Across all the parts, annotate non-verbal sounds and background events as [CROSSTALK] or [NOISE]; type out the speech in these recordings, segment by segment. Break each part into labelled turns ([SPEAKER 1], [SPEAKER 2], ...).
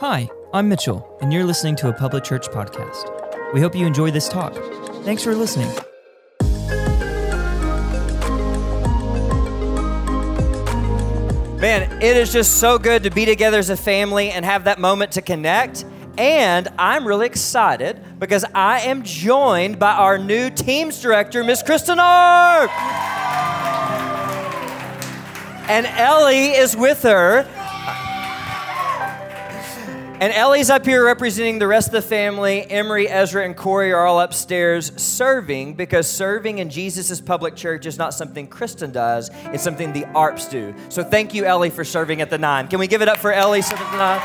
[SPEAKER 1] Hi, I'm Mitchell, and you're listening to a public church podcast. We hope you enjoy this talk. Thanks for listening.
[SPEAKER 2] Man, it is just so good to be together as a family and have that moment to connect. And I'm really excited because I am joined by our new teams director, Miss Kristen Arp. And Ellie is with her. And Ellie's up here representing the rest of the family. Emery, Ezra, and Corey are all upstairs serving because serving in Jesus' public church is not something Kristen does, it's something the Arps do. So thank you, Ellie, for serving at the nine. Can we give it up for Ellie serving at the nine?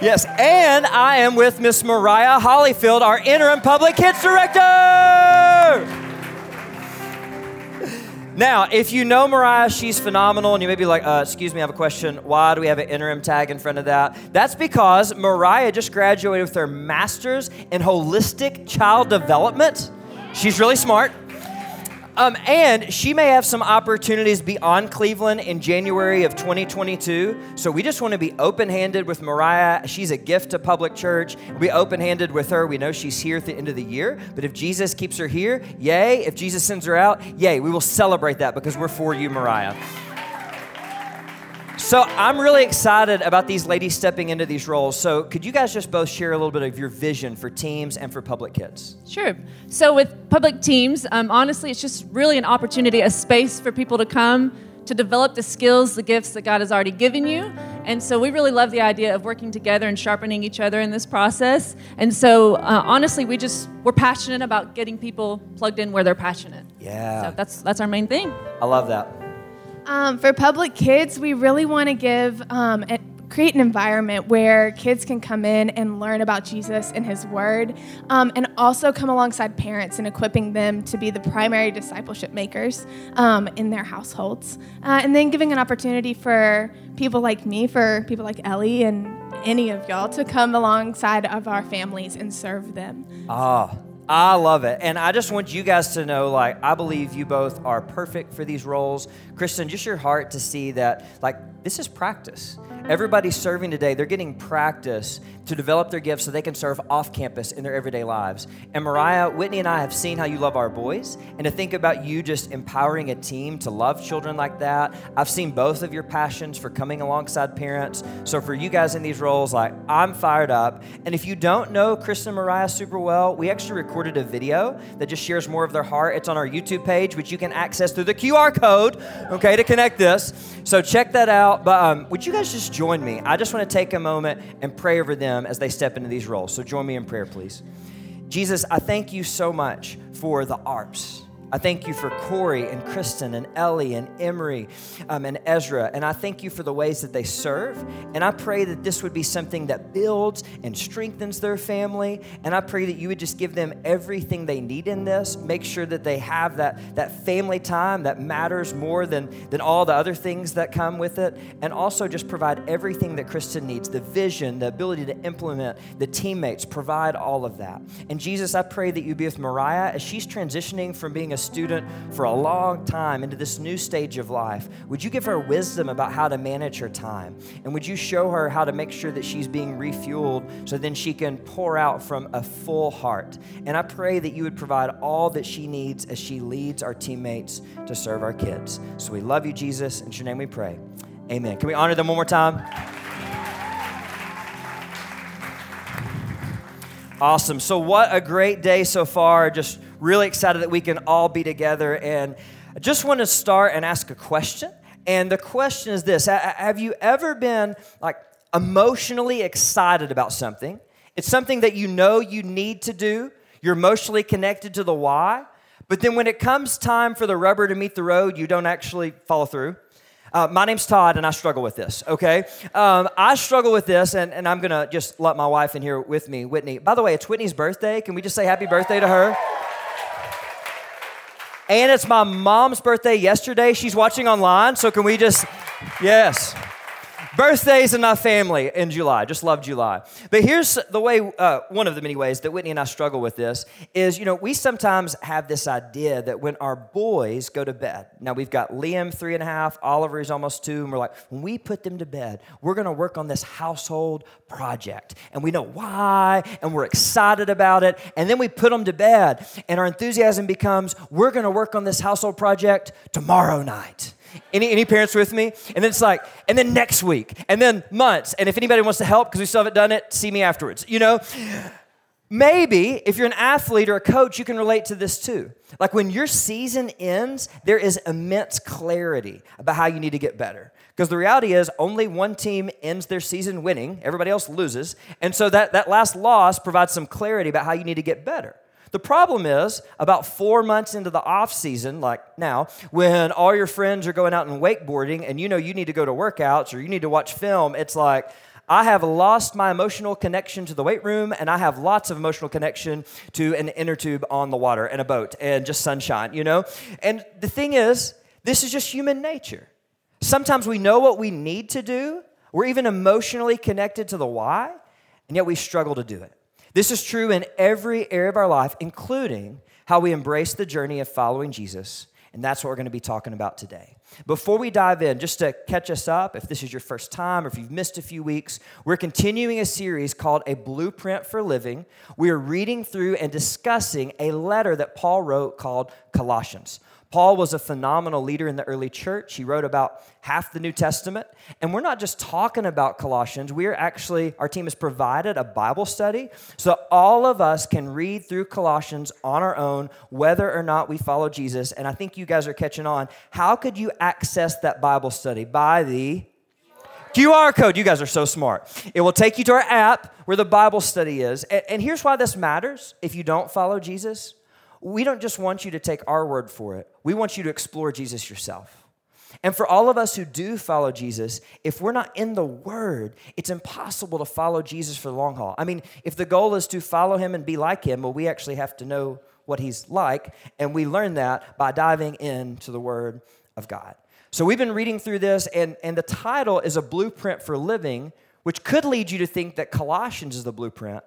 [SPEAKER 2] Yes, and I am with Miss Mariah Hollyfield, our interim public kids director. Now, if you know Mariah, she's phenomenal, and you may be like, uh, excuse me, I have a question. Why do we have an interim tag in front of that? That's because Mariah just graduated with her master's in holistic child development. She's really smart. Um, and she may have some opportunities beyond Cleveland in January of 2022. So we just want to be open handed with Mariah. She's a gift to public church. Be open handed with her. We know she's here at the end of the year. But if Jesus keeps her here, yay. If Jesus sends her out, yay. We will celebrate that because we're for you, Mariah. So I'm really excited about these ladies stepping into these roles. So could you guys just both share a little bit of your vision for teams and for public kids?
[SPEAKER 3] Sure. So with public teams, um, honestly, it's just really an opportunity, a space for people to come to develop the skills, the gifts that God has already given you. And so we really love the idea of working together and sharpening each other in this process. And so uh, honestly, we just we're passionate about getting people plugged in where they're passionate.
[SPEAKER 2] Yeah.
[SPEAKER 3] So that's that's our main thing.
[SPEAKER 2] I love that.
[SPEAKER 4] Um, for public kids, we really want to give um, a, create an environment where kids can come in and learn about Jesus and His Word, um, and also come alongside parents and equipping them to be the primary discipleship makers um, in their households, uh, and then giving an opportunity for people like me, for people like Ellie, and any of y'all to come alongside of our families and serve them.
[SPEAKER 2] Ah. I love it. And I just want you guys to know like, I believe you both are perfect for these roles. Kristen, just your heart to see that, like, this is practice. Everybody's serving today, they're getting practice to develop their gifts so they can serve off campus in their everyday lives. And Mariah, Whitney, and I have seen how you love our boys. And to think about you just empowering a team to love children like that, I've seen both of your passions for coming alongside parents. So for you guys in these roles, like, I'm fired up. And if you don't know Kristen and Mariah super well, we actually recorded a video that just shares more of their heart. It's on our YouTube page, which you can access through the QR code, okay, to connect this. So check that out. But um, would you guys just join me? I just want to take a moment and pray over them as they step into these roles. So join me in prayer, please. Jesus, I thank you so much for the Arps. I thank you for Corey and Kristen and Ellie and Emery um, and Ezra. And I thank you for the ways that they serve. And I pray that this would be something that builds and strengthens their family. And I pray that you would just give them everything they need in this. Make sure that they have that, that family time that matters more than, than all the other things that come with it. And also just provide everything that Kristen needs the vision, the ability to implement, the teammates, provide all of that. And Jesus, I pray that you be with Mariah as she's transitioning from being a student for a long time into this new stage of life, would you give her wisdom about how to manage her time? And would you show her how to make sure that she's being refueled so then she can pour out from a full heart? And I pray that you would provide all that she needs as she leads our teammates to serve our kids. So we love you, Jesus. In your name we pray. Amen. Can we honor them one more time? Awesome. So, what a great day so far. Just really excited that we can all be together. And I just want to start and ask a question. And the question is this Have you ever been like emotionally excited about something? It's something that you know you need to do, you're emotionally connected to the why, but then when it comes time for the rubber to meet the road, you don't actually follow through. Uh, my name's Todd, and I struggle with this, okay? Um, I struggle with this, and, and I'm gonna just let my wife in here with me, Whitney. By the way, it's Whitney's birthday. Can we just say happy birthday to her? And it's my mom's birthday yesterday. She's watching online, so can we just, yes. Birthdays in my family in July. Just love July. But here's the way, uh, one of the many ways that Whitney and I struggle with this is, you know, we sometimes have this idea that when our boys go to bed, now we've got Liam, three and a half, Oliver is almost two, and we're like, when we put them to bed, we're going to work on this household project. And we know why, and we're excited about it. And then we put them to bed, and our enthusiasm becomes, we're going to work on this household project tomorrow night. Any, any parents with me? And then it's like, and then next week, and then months. And if anybody wants to help because we still haven't done it, see me afterwards. You know? Maybe if you're an athlete or a coach, you can relate to this too. Like when your season ends, there is immense clarity about how you need to get better. Because the reality is, only one team ends their season winning, everybody else loses. And so that, that last loss provides some clarity about how you need to get better. The problem is, about four months into the off season, like now, when all your friends are going out and wakeboarding and you know you need to go to workouts or you need to watch film, it's like, I have lost my emotional connection to the weight room, and I have lots of emotional connection to an inner tube on the water and a boat and just sunshine, you know? And the thing is, this is just human nature. Sometimes we know what we need to do, we're even emotionally connected to the why, and yet we struggle to do it. This is true in every area of our life, including how we embrace the journey of following Jesus. And that's what we're going to be talking about today. Before we dive in, just to catch us up, if this is your first time or if you've missed a few weeks, we're continuing a series called A Blueprint for Living. We are reading through and discussing a letter that Paul wrote called Colossians. Paul was a phenomenal leader in the early church. He wrote about half the New Testament. And we're not just talking about Colossians, we are actually, our team has provided a Bible study so all of us can read through Colossians on our own, whether or not we follow Jesus. And I think you guys are catching on. How could you access that Bible study? By the QR code. You guys are so smart. It will take you to our app where the Bible study is. And, here's why this matters if you don't follow Jesus we don't just want you to take our word for it, we want you to explore Jesus yourself. And for all of us who do follow Jesus, if we're not in the Word, it's impossible to follow Jesus for the long haul. I mean, if the goal is to follow Him and be like Him, well, we actually have to know what He's like, and we learn that by diving into the Word of God. So we've been reading through this, and, and the title is A Blueprint for Living, which could lead you to think that Colossians is the blueprint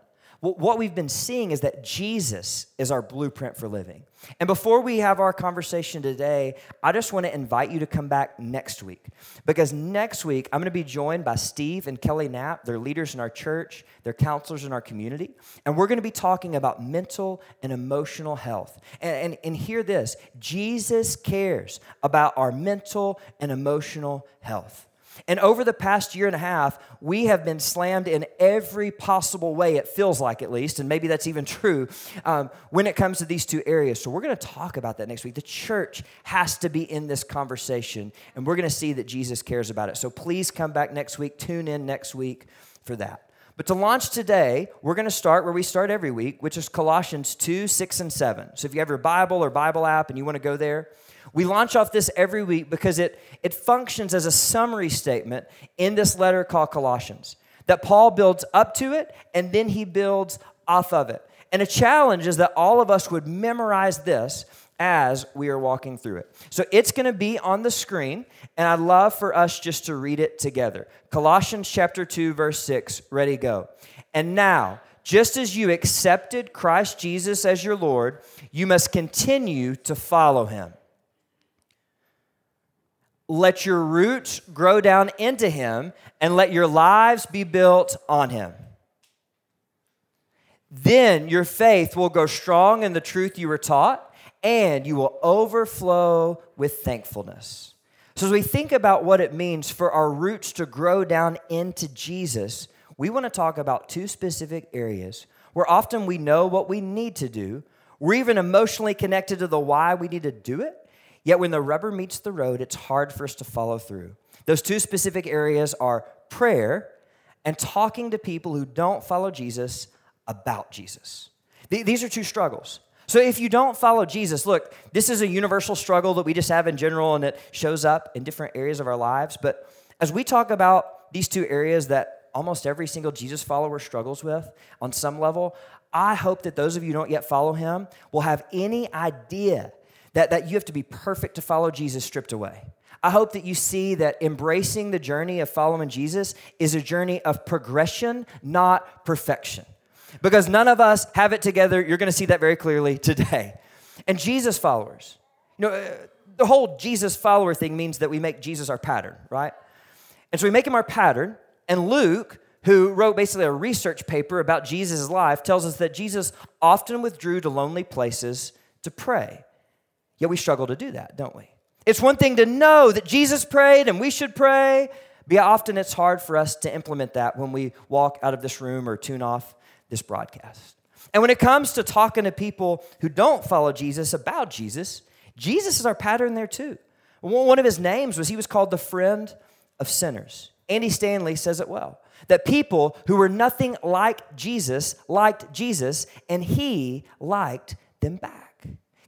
[SPEAKER 2] what we've been seeing is that Jesus is our blueprint for living. And before we have our conversation today, I just want to invite you to come back next week. Because next week, I'm going to be joined by Steve and Kelly Knapp. They're leaders in our church, they're counselors in our community. And we're going to be talking about mental and emotional health. And, and, and hear this Jesus cares about our mental and emotional health. And over the past year and a half, we have been slammed in every possible way, it feels like at least, and maybe that's even true um, when it comes to these two areas. So we're going to talk about that next week. The church has to be in this conversation, and we're going to see that Jesus cares about it. So please come back next week, tune in next week for that. But to launch today, we're going to start where we start every week, which is Colossians 2, 6, and 7. So if you have your Bible or Bible app and you want to go there, we launch off this every week because it, it functions as a summary statement in this letter called Colossians. That Paul builds up to it and then he builds off of it. And a challenge is that all of us would memorize this as we are walking through it. So it's going to be on the screen, and I'd love for us just to read it together. Colossians chapter 2, verse 6. Ready, go. And now, just as you accepted Christ Jesus as your Lord, you must continue to follow him. Let your roots grow down into him and let your lives be built on him. Then your faith will grow strong in the truth you were taught, and you will overflow with thankfulness. So, as we think about what it means for our roots to grow down into Jesus, we want to talk about two specific areas where often we know what we need to do. We're even emotionally connected to the why we need to do it, Yet when the rubber meets the road, it's hard for us to follow through. Those two specific areas are prayer and talking to people who don't follow Jesus about Jesus. These are two struggles. So if you don't follow Jesus, look, this is a universal struggle that we just have in general and it shows up in different areas of our lives. But as we talk about these two areas that almost every single Jesus follower struggles with on some level, I hope that those of you who don't yet follow him will have any idea that, that you have to be perfect to follow Jesus stripped away. I hope that you see that embracing the journey of following Jesus is a journey of progression, not perfection. Because none of us have it together. You're going to see that very clearly today. And Jesus followers, you know, uh, the whole Jesus follower thing means that we make Jesus our pattern, right? And so we make him our pattern. And Luke, who wrote basically a research paper about Jesus' life, tells us that Jesus often withdrew to lonely places to pray. Yet we struggle to do that, don't we? It's one thing to know that Jesus prayed and we should pray, but often it's hard for us to implement that when we walk out of this room or tune off this broadcast. And when it comes to talking to people who don't follow Jesus about Jesus, Jesus is our pattern there too. One of his names was he was called the friend of sinners. Andy Stanley says it well that people who were nothing like Jesus liked Jesus and he liked them back.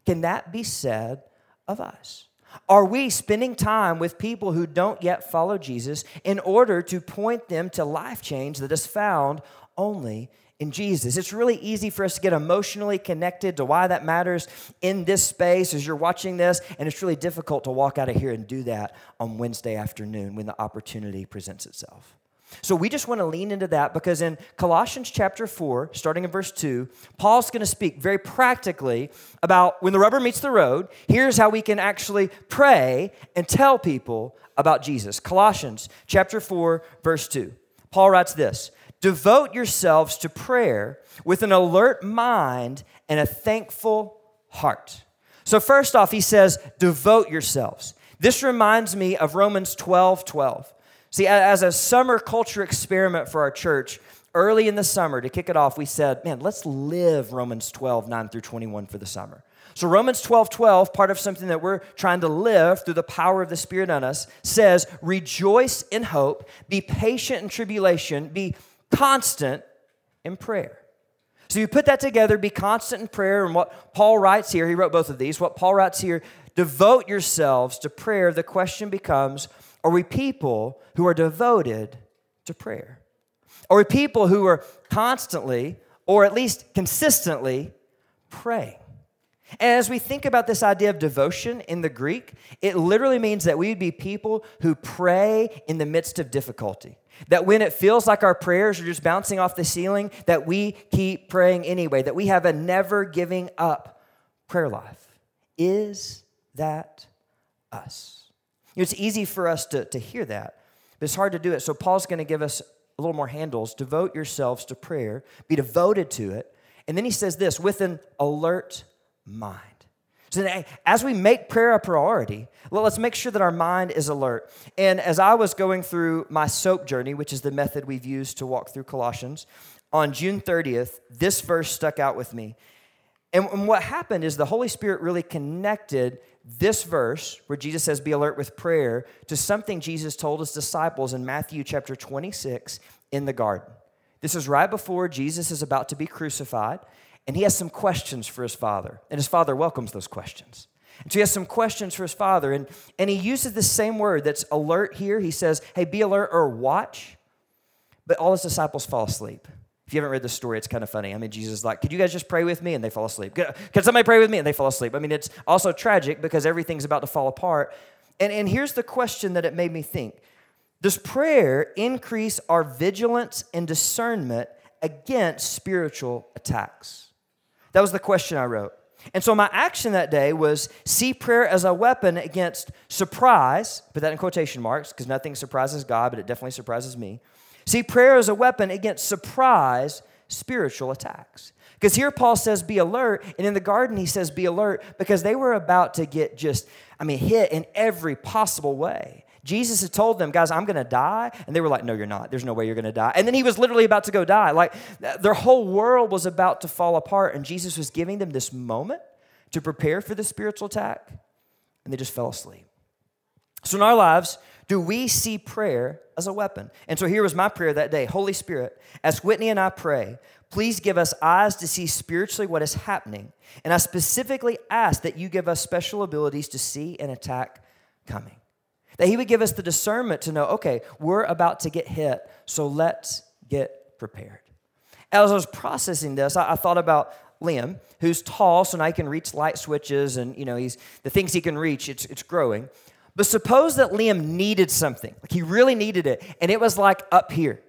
[SPEAKER 2] Can that be said of us? Are we spending time with people who don't yet follow Jesus in order to point them to life change that is found only in Jesus. It's really easy for us to get emotionally connected to why that matters in this space as you're watching this, and it's really difficult to walk out of here and do that on Wednesday afternoon when the opportunity presents itself. So we just want to lean into that because in Colossians chapter 4, starting in verse 2, Paul's going to speak very practically about when the rubber meets the road, here's how we can actually pray and tell people about Jesus. Colossians chapter 4, verse 2. Paul writes this Devote yourselves to prayer with an alert mind and a thankful heart. So, first off, he says, devote yourselves. This reminds me of Romans 12 12. See, as a summer culture experiment for our church, early in the summer, to kick it off, we said, man, let's live Romans 12 9 through 21 for the summer. So, Romans 12 12, part of something that we're trying to live through the power of the Spirit on us, says, Rejoice in hope, be patient in tribulation, be constant in prayer. So you put that together, be constant in prayer, and what Paul writes here, he wrote both of these. What Paul writes here, devote yourselves to prayer. The question becomes are we people who are devoted to prayer? Are we people who are constantly, or at least consistently, praying? And as we think about this idea of devotion in the Greek, it literally means that we would be people who pray in the midst of difficulty. That when it feels like our prayers are just bouncing off the ceiling, that we keep praying anyway, that we have a never giving up prayer life. Is that us? It's easy for us to, to hear that, but it's hard to do it. So Paul's going to give us a little more handles. Devote yourselves to prayer, be devoted to it. And then he says this with an alert mind. So as we make prayer a priority, well, let's make sure that our mind is alert. And as I was going through my SOAP journey, which is the method we've used to walk through Colossians, on June 30th, this verse stuck out with me. And what happened is the Holy Spirit really connected this verse, where Jesus says, Be alert with prayer, to something Jesus told his disciples in Matthew chapter 26 in the garden. This is right before Jesus is about to be crucified and he has some questions for his father, and his father welcomes those questions. And so he has some questions for his father, and, and he uses the same word that's alert here. He says, Hey, be alert or watch. But all his disciples fall asleep. If you haven't read the story, it's kind of funny. I mean, Jesus is like, Could you guys just pray with me? And they fall asleep. Can somebody pray with me? And they fall asleep. I mean, it's also tragic because everything's about to fall apart. And, and here's the question that it made me think Does prayer increase our vigilance and discernment against spiritual attacks? That was the question I wrote. And so my action that day was see prayer as a weapon against surprise, put that in quotation marks because nothing surprises God, but it definitely surprises me. See prayer is a weapon against surprise spiritual attacks. Because here Paul says, be alert. And in the garden, he says, be alert because they were about to get just, I mean, hit in every possible way. Jesus had told them, guys, I'm going to die. And they were like, no, you're not. There's no way you're going to die. And then he was literally about to go die. Like their whole world was about to fall apart. And Jesus was giving them this moment to prepare for the spiritual attack. And they just fell asleep. So in our lives, do we see prayer as a weapon? And so here was my prayer that day Holy Spirit, as Whitney and I pray, please give us eyes to see spiritually what is happening. And I specifically ask that you give us special abilities to see an attack coming. That He would give us the discernment to know, okay, we're about to get hit, so let's get prepared. As I was processing this, I, I thought about Liam, who's tall, so now he can reach light switches and, you know, he's the things he can reach, it's, it's growing. But suppose that Liam needed something, like he really needed it, and it was like up here.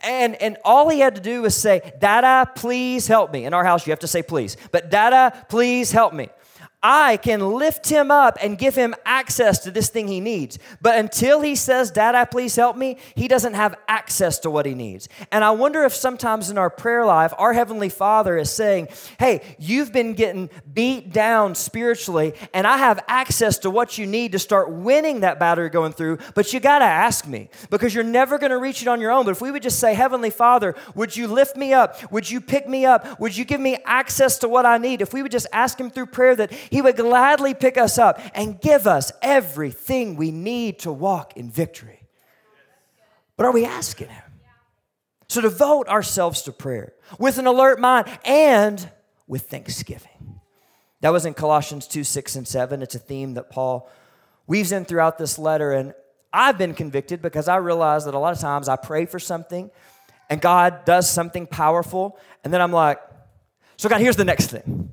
[SPEAKER 2] And, and all he had to do was say, Dada, please help me. In our house, you have to say please. But Dada, please help me. I can lift him up and give him access to this thing he needs. But until he says, Dad, I please help me, he doesn't have access to what he needs. And I wonder if sometimes in our prayer life, our Heavenly Father is saying, Hey, you've been getting beat down spiritually, and I have access to what you need to start winning that battle you're going through, but you got to ask me because you're never going to reach it on your own. But if we would just say, Heavenly Father, would you lift me up? Would you pick me up? Would you give me access to what I need? If we would just ask Him through prayer that he would gladly pick us up and give us everything we need to walk in victory. But are we asking Him? So devote ourselves to prayer with an alert mind and with thanksgiving. That was in Colossians 2 6 and 7. It's a theme that Paul weaves in throughout this letter. And I've been convicted because I realize that a lot of times I pray for something and God does something powerful. And then I'm like, so God, here's the next thing.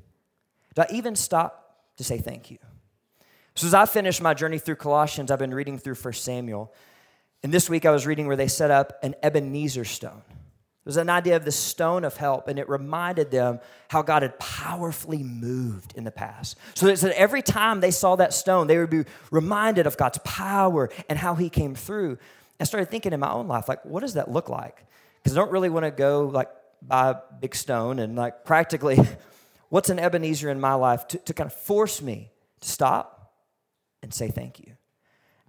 [SPEAKER 2] Do I even stop to say thank you. So, as I finished my journey through Colossians, I've been reading through 1 Samuel. And this week I was reading where they set up an Ebenezer stone. It was an idea of the stone of help, and it reminded them how God had powerfully moved in the past. So that every time they saw that stone, they would be reminded of God's power and how He came through. I started thinking in my own life, like, what does that look like? Because I don't really want to go like buy a big stone and like practically [LAUGHS] what's an Ebenezer in my life to, to kind of force me to stop and say thank you.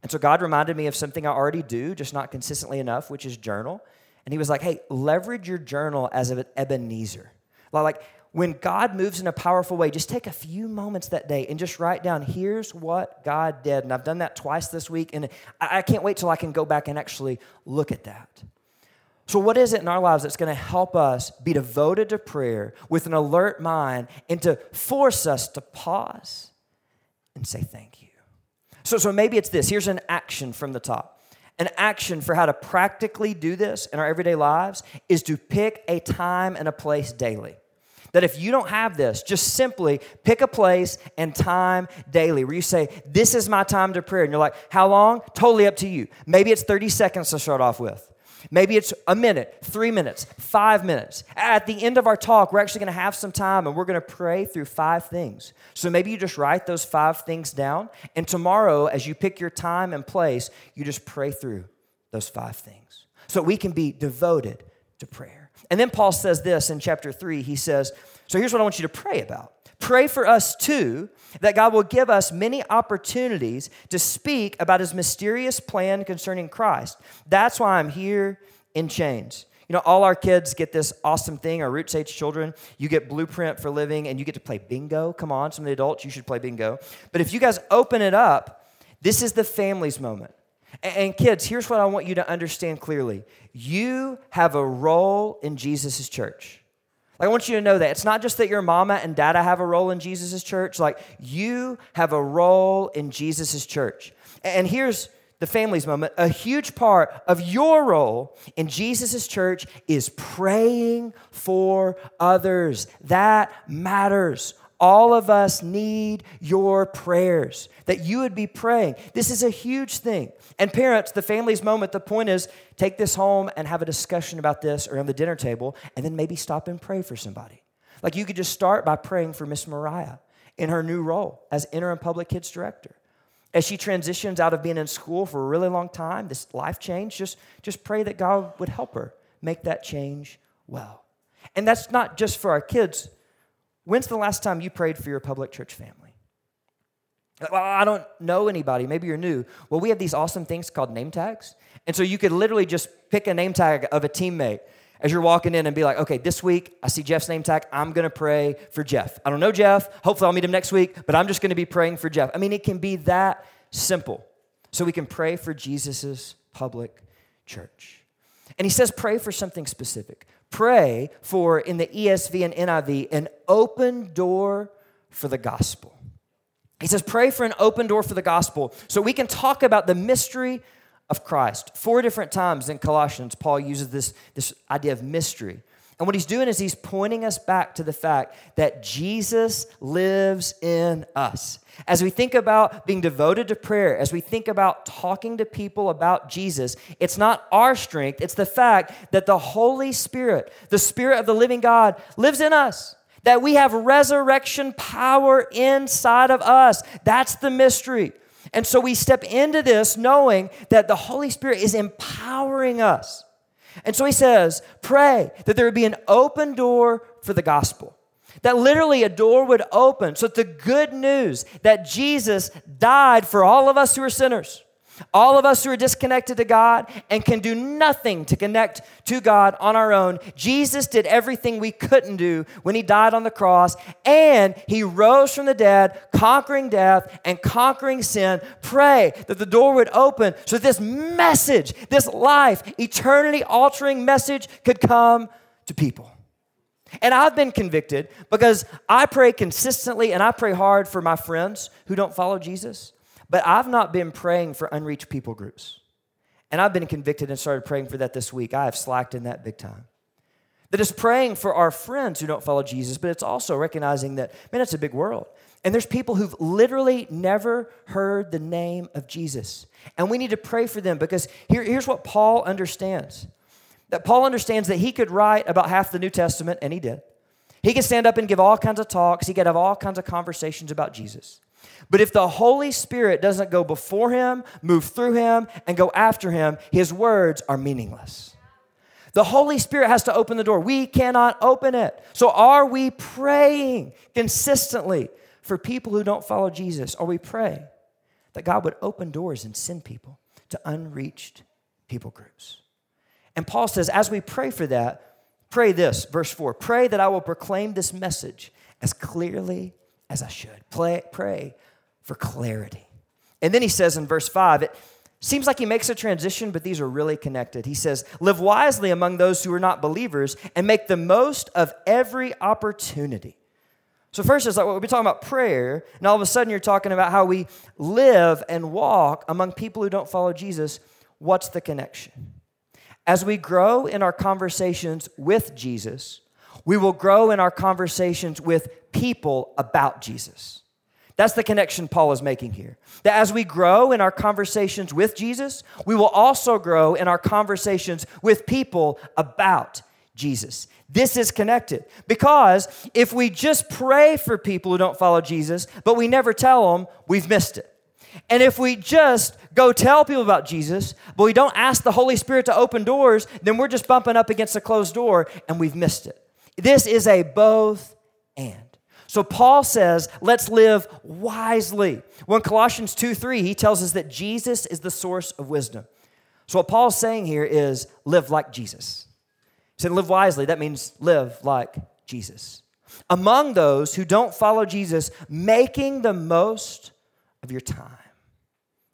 [SPEAKER 2] And so God reminded me of something I already do, just not consistently enough, which is journal. And he was like, hey, leverage your journal as an Ebenezer. Like, when God moves in a powerful way, just take a few moments that day and just write down, here's what God did. And I've done that twice this week, and I can't wait till I can go back and actually look at that. So, what is it in our lives that's going to help us be devoted to prayer with an alert mind and to force us to pause and say thank you? So, so maybe it's this. Here's an action from the top. An action for how to practically do this in our everyday lives is to pick a time and a place daily. That if you don't have this, just simply pick a place and time daily where you say, This is my time to prayer. And you're like, How long? Totally up to you. Maybe it's 30 seconds to start off with. Maybe it's a minute, three minutes, five minutes. At the end of our talk, we're actually going to have some time and we're going to pray through five things. So maybe you just write those five things down. And tomorrow, as you pick your time and place, you just pray through those five things. So we can be devoted to prayer. And then Paul says this in chapter three. He says, So here's what I want you to pray about. Pray for us too, that God will give us many opportunities to speak about his mysterious plan concerning Christ. That's why I'm here in chains. You know, all our kids get this awesome thing, our Roots Age children. You get blueprint for living and you get to play bingo. Come on, some of the adults, you should play bingo. But if you guys open it up, this is the family's moment. And kids, here's what I want you to understand clearly you have a role in Jesus' church. Like, I want you to know that it's not just that your mama and dada have a role in Jesus' church, like, you have a role in Jesus' church. And here's the family's moment a huge part of your role in Jesus' church is praying for others. That matters. All of us need your prayers, that you would be praying. This is a huge thing. And parents, the family's moment, the point is take this home and have a discussion about this around the dinner table, and then maybe stop and pray for somebody. Like you could just start by praying for Miss Mariah in her new role as interim public kids director. As she transitions out of being in school for a really long time, this life change, just, just pray that God would help her make that change well. And that's not just for our kids When's the last time you prayed for your public church family? Well, I don't know anybody. Maybe you're new. Well, we have these awesome things called name tags. And so you could literally just pick a name tag of a teammate as you're walking in and be like, okay, this week I see Jeff's name tag. I'm going to pray for Jeff. I don't know Jeff. Hopefully I'll meet him next week, but I'm just going to be praying for Jeff. I mean, it can be that simple. So we can pray for Jesus' public church. And he says, pray for something specific pray for, in the ESV and NIV, an open door for the gospel. He says, pray for an open door for the gospel so we can talk about the mystery of Christ. Four different times in Colossians, Paul uses this, this idea of mystery. And what he's doing is he's pointing us back to the fact that Jesus lives in us. As we think about being devoted to prayer, as we think about talking to people about Jesus, it's not our strength, it's the fact that the Holy Spirit, the Spirit of the living God, lives in us. That we have resurrection power inside of us. That's the mystery. And so we step into this knowing that the Holy Spirit is empowering us. And so he says, pray that there would be an open door for the gospel. That literally a door would open so that the good news that Jesus died for all of us who are sinners, all of us who are disconnected to God and can do nothing to connect to God on our own, Jesus did everything we couldn't do when he died on the cross, and he rose from the dead, conquering death and conquering sin. Pray that the door would open so this message, this life, eternity altering message could come to people. And I've been convicted because I pray consistently and I pray hard for my friends who don't follow Jesus. But I've not been praying for unreached people groups. And I've been convicted and started praying for that this week. I have slacked in that big time. That is praying for our friends who don't follow Jesus, but it's also recognizing that, man, it's a big world. And there's people who've literally never heard the name of Jesus. And we need to pray for them because here, here's what Paul understands that Paul understands that he could write about half the New Testament, and he did. He could stand up and give all kinds of talks, he could have all kinds of conversations about Jesus. But if the Holy Spirit doesn't go before him, move through him, and go after him, his words are meaningless. The Holy Spirit has to open the door. We cannot open it. So, are we praying consistently for people who don't follow Jesus? Are we praying that God would open doors and send people to unreached people groups? And Paul says, as we pray for that, pray this, verse 4 pray that I will proclaim this message as clearly as I should. Pray, pray for clarity. And then he says in verse 5, it seems like he makes a transition, but these are really connected. He says, Live wisely among those who are not believers and make the most of every opportunity. So, first, it's like we're be talking about prayer, and all of a sudden you're talking about how we live and walk among people who don't follow Jesus. What's the connection? As we grow in our conversations with Jesus, we will grow in our conversations with people about Jesus. That's the connection Paul is making here. That as we grow in our conversations with Jesus, we will also grow in our conversations with people about Jesus. This is connected because if we just pray for people who don't follow Jesus, but we never tell them, we've missed it. And if we just go tell people about Jesus, but we don't ask the Holy Spirit to open doors, then we're just bumping up against a closed door and we've missed it. This is a both and. So Paul says, let's live wisely. When Colossians 2 3, he tells us that Jesus is the source of wisdom. So what Paul's saying here is live like Jesus. He said, live wisely. That means live like Jesus. Among those who don't follow Jesus, making the most of your time.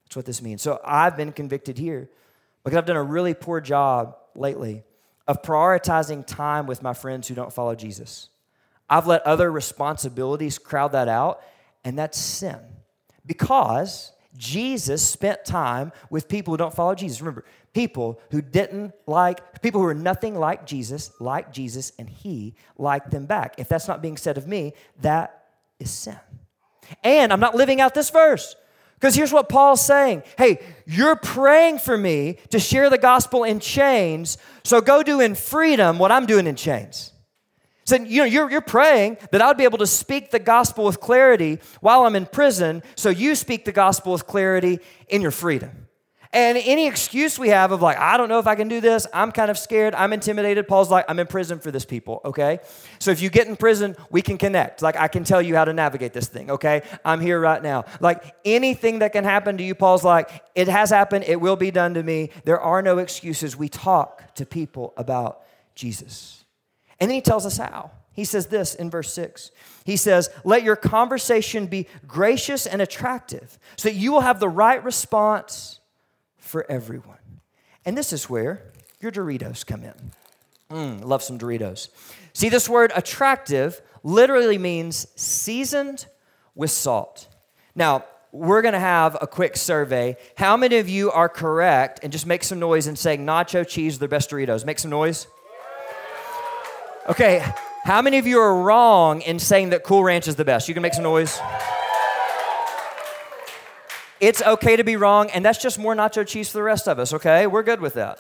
[SPEAKER 2] That's what this means. So I've been convicted here because I've done a really poor job lately of prioritizing time with my friends who don't follow Jesus. I've let other responsibilities crowd that out, and that's sin. Because Jesus spent time with people who don't follow Jesus. Remember, people who didn't like, people who are nothing like Jesus, like Jesus, and he liked them back. If that's not being said of me, that is sin. And I'm not living out this verse. Because here's what Paul's saying Hey, you're praying for me to share the gospel in chains, so go do in freedom what I'm doing in chains. So, you know, you're, you're praying that I would be able to speak the gospel with clarity while I'm in prison, so you speak the gospel with clarity in your freedom. And any excuse we have of like, I don't know if I can do this, I'm kind of scared, I'm intimidated. Paul's like, I'm in prison for this people, okay? So if you get in prison, we can connect. Like, I can tell you how to navigate this thing, okay? I'm here right now. Like, anything that can happen to you, Paul's like, it has happened, it will be done to me. There are no excuses. We talk to people about Jesus. And then he tells us how. He says this in verse 6. He says, Let your conversation be gracious and attractive so that you will have the right response for everyone. And this is where your Doritos come in. Mm, love some Doritos. See, this word attractive literally means seasoned with salt. Now, we're going to have a quick survey. How many of you are correct and just make some noise and saying nacho cheese are the best Doritos? Make some noise. Okay, how many of you are wrong in saying that Cool Ranch is the best? You can make some noise. It's okay to be wrong, and that's just more nacho cheese for the rest of us, okay? We're good with that.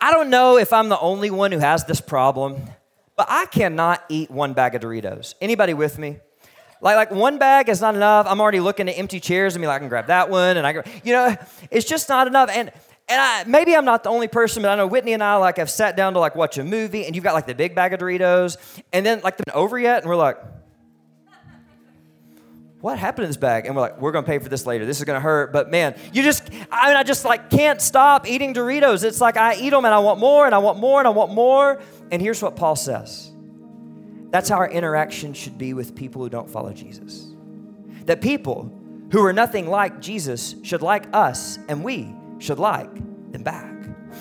[SPEAKER 2] I don't know if I'm the only one who has this problem, but I cannot eat one bag of Doritos. Anybody with me? Like, like one bag is not enough. I'm already looking at empty chairs and be like, I can grab that one, and I, you know, it's just not enough. And and I, maybe I'm not the only person, but I know Whitney and I like have sat down to like watch a movie, and you've got like the big bag of Doritos, and then like the over yet, and we're like, what happened to this bag? And we're like, we're gonna pay for this later. This is gonna hurt, but man, you just, I mean, I just like can't stop eating Doritos. It's like I eat them and I want more and I want more and I want more. And here's what Paul says that's how our interaction should be with people who don't follow Jesus. That people who are nothing like Jesus should like us, and we should like them back.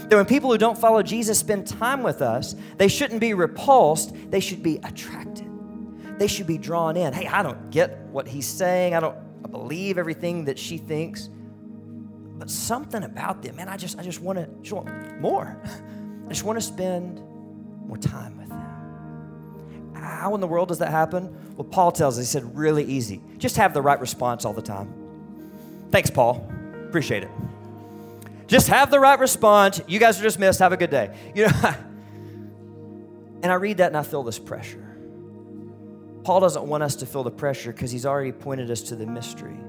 [SPEAKER 2] That when people who don't follow Jesus spend time with us, they shouldn't be repulsed, they should be attracted. They should be drawn in. Hey, I don't get what he's saying, I don't I believe everything that she thinks, but something about them, man, I just, I just want to, more. [LAUGHS] I just want to spend more time with them. How in the world does that happen? Well, Paul tells us, he said, really easy. Just have the right response all the time. Thanks, Paul. Appreciate it. Just have the right response. You guys are dismissed. Have a good day. You know, [LAUGHS] and I read that and I feel this pressure. Paul doesn't want us to feel the pressure because he's already pointed us to the mystery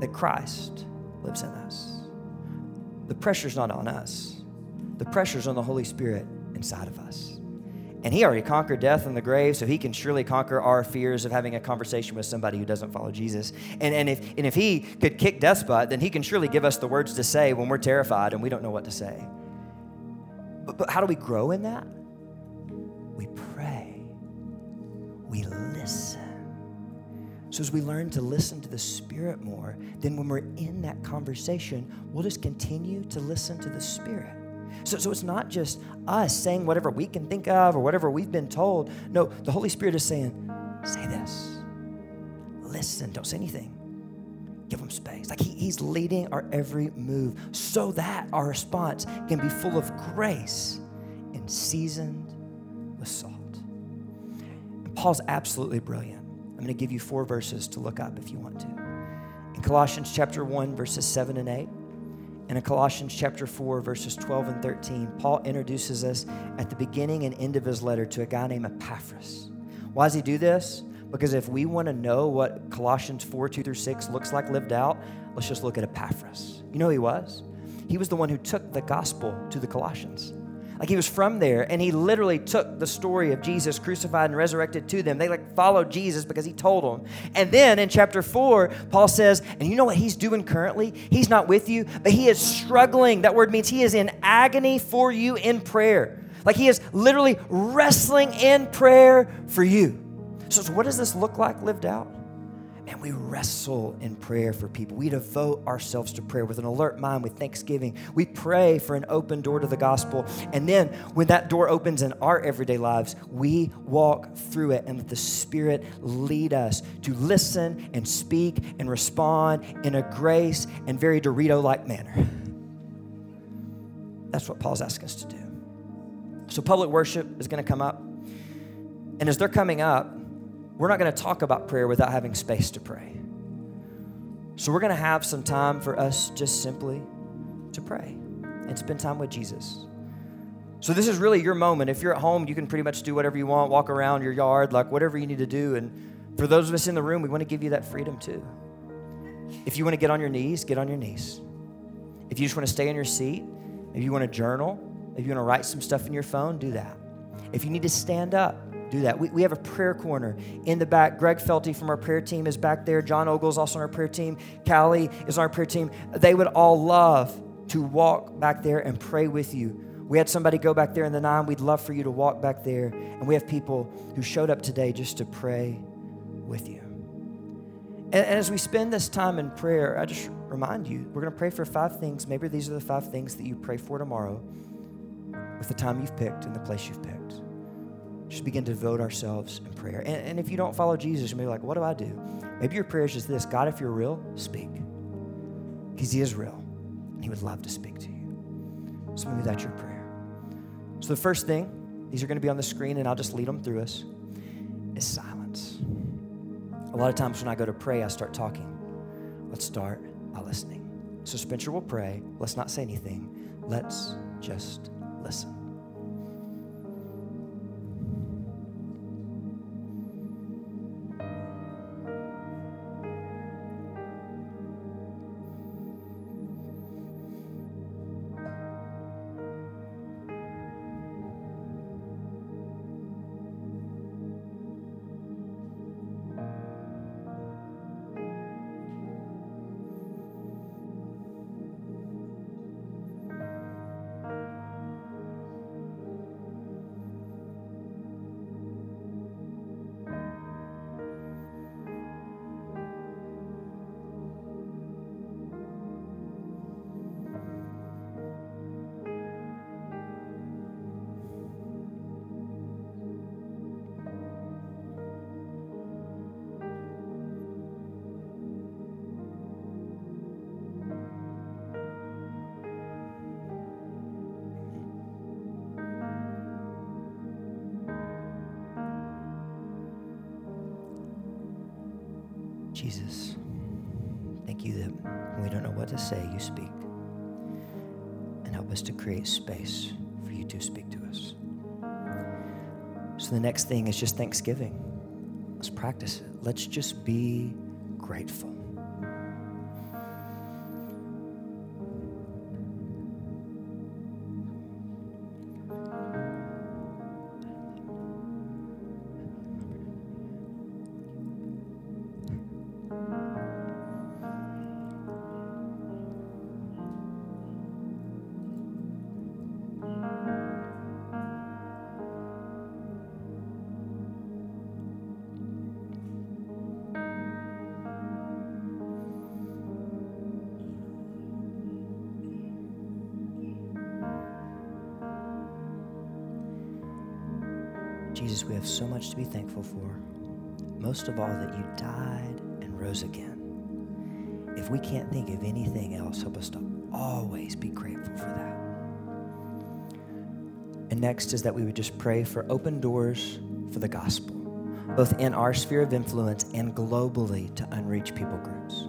[SPEAKER 2] that Christ lives in us. The pressure's not on us. The pressure's on the Holy Spirit inside of us. And he already conquered death and the grave, so he can surely conquer our fears of having a conversation with somebody who doesn't follow Jesus. And, and, if, and if he could kick death's butt, then he can surely give us the words to say when we're terrified and we don't know what to say. But, but how do we grow in that? We pray, So, as we learn to listen to the Spirit more, then when we're in that conversation, we'll just continue to listen to the Spirit. So, so it's not just us saying whatever we can think of or whatever we've been told. No, the Holy Spirit is saying, say this. Listen, don't say anything. Give him space. Like he, he's leading our every move so that our response can be full of grace and seasoned with salt. And Paul's absolutely brilliant. I'm going to give you four verses to look up if you want to. In Colossians chapter 1, verses 7 and 8. And in Colossians chapter 4, verses 12 and 13, Paul introduces us at the beginning and end of his letter to a guy named Epaphras. Why does he do this? Because if we want to know what Colossians 4, 2 through 6 looks like lived out, let's just look at Epaphras. You know who he was? He was the one who took the gospel to the Colossians. Like he was from there and he literally took the story of Jesus crucified and resurrected to them. They like followed Jesus because he told them. And then in chapter 4, Paul says, and you know what he's doing currently? He's not with you, but he is struggling. That word means he is in agony for you in prayer. Like he is literally wrestling in prayer for you. So, so what does this look like lived out? And we wrestle in prayer for people. We devote ourselves to prayer with an alert mind, with thanksgiving. We pray for an open door to the gospel. And then when that door opens in our everyday lives, we walk through it and let the Spirit lead us to listen and speak and respond in a grace and very Dorito like manner. That's what Paul's asking us to do. So, public worship is going to come up. And as they're coming up, we're not going to talk about prayer without having space to pray. So we're going to have some time for us just simply to pray and spend time with Jesus. So this is really your moment. If you're at home, you can pretty much do whatever you want, walk around your yard, like whatever you need to do. And for those of us in the room, we want to give you that freedom too. If you want to get on your knees, get on your knees. If you just want to stay in your seat, if you want to journal, if you want to write some stuff in your phone, do that. If you need to stand up, do that. We, we have a prayer corner in the back. Greg Felty from our prayer team is back there. John Ogle's also on our prayer team. Callie is on our prayer team. They would all love to walk back there and pray with you. We had somebody go back there in the nine. We'd love for you to walk back there. And we have people who showed up today just to pray with you. And, and as we spend this time in prayer, I just remind you, we're going to pray for five things. Maybe these are the five things that you pray for tomorrow with the time you've picked and the place you've picked just begin to devote ourselves in prayer. And, and if you don't follow Jesus, you may be like, what do I do? Maybe your prayer is just this God, if you're real, speak. Because He is real, and He would love to speak to you. So maybe that's your prayer. So the first thing these are going to be on the screen and I'll just lead them through us, is silence. A lot of times when I go to pray, I start talking. Let's start by listening. So Spencer will pray. Let's not say anything. Let's just listen. Jesus, thank you that when we don't know what to say, you speak. And help us to create space for you to speak to us. So the next thing is just thanksgiving. Let's practice it. Let's just be grateful. Jesus, we have so much to be thankful for. Most of all, that you died and rose again. If we can't think of anything else, help us to always be grateful for that. And next is that we would just pray for open doors for the gospel, both in our sphere of influence and globally to unreached people groups.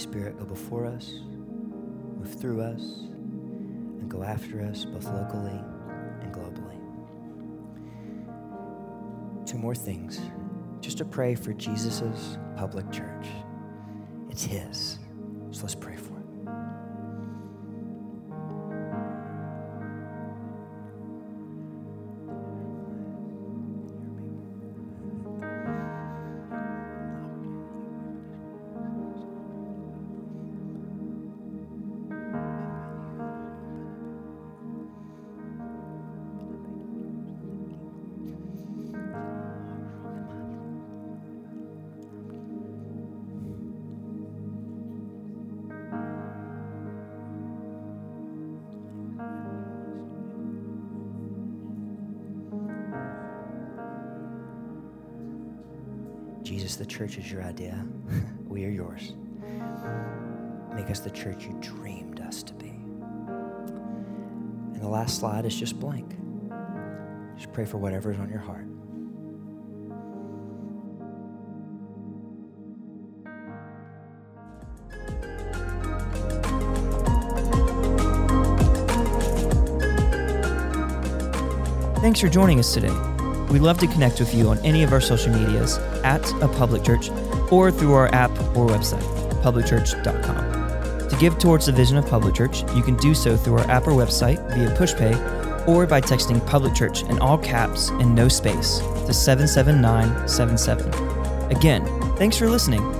[SPEAKER 2] Spirit, go before us, move through us, and go after us both locally and globally. Two more things. Just to pray for Jesus' public church. It's His. So let's pray for it. Jesus, the church is your idea. [LAUGHS] we are yours. Make us the church you dreamed us to be. And the last slide is just blank. Just pray for whatever is on your heart. Thanks for joining us today. We'd love to connect with you on any of our social medias at a public church or through our app or website, publicchurch.com. To give towards the vision of Public Church, you can do so through our app or website via PushPay or by texting Public Church in all caps and no space to 77977. Again, thanks for listening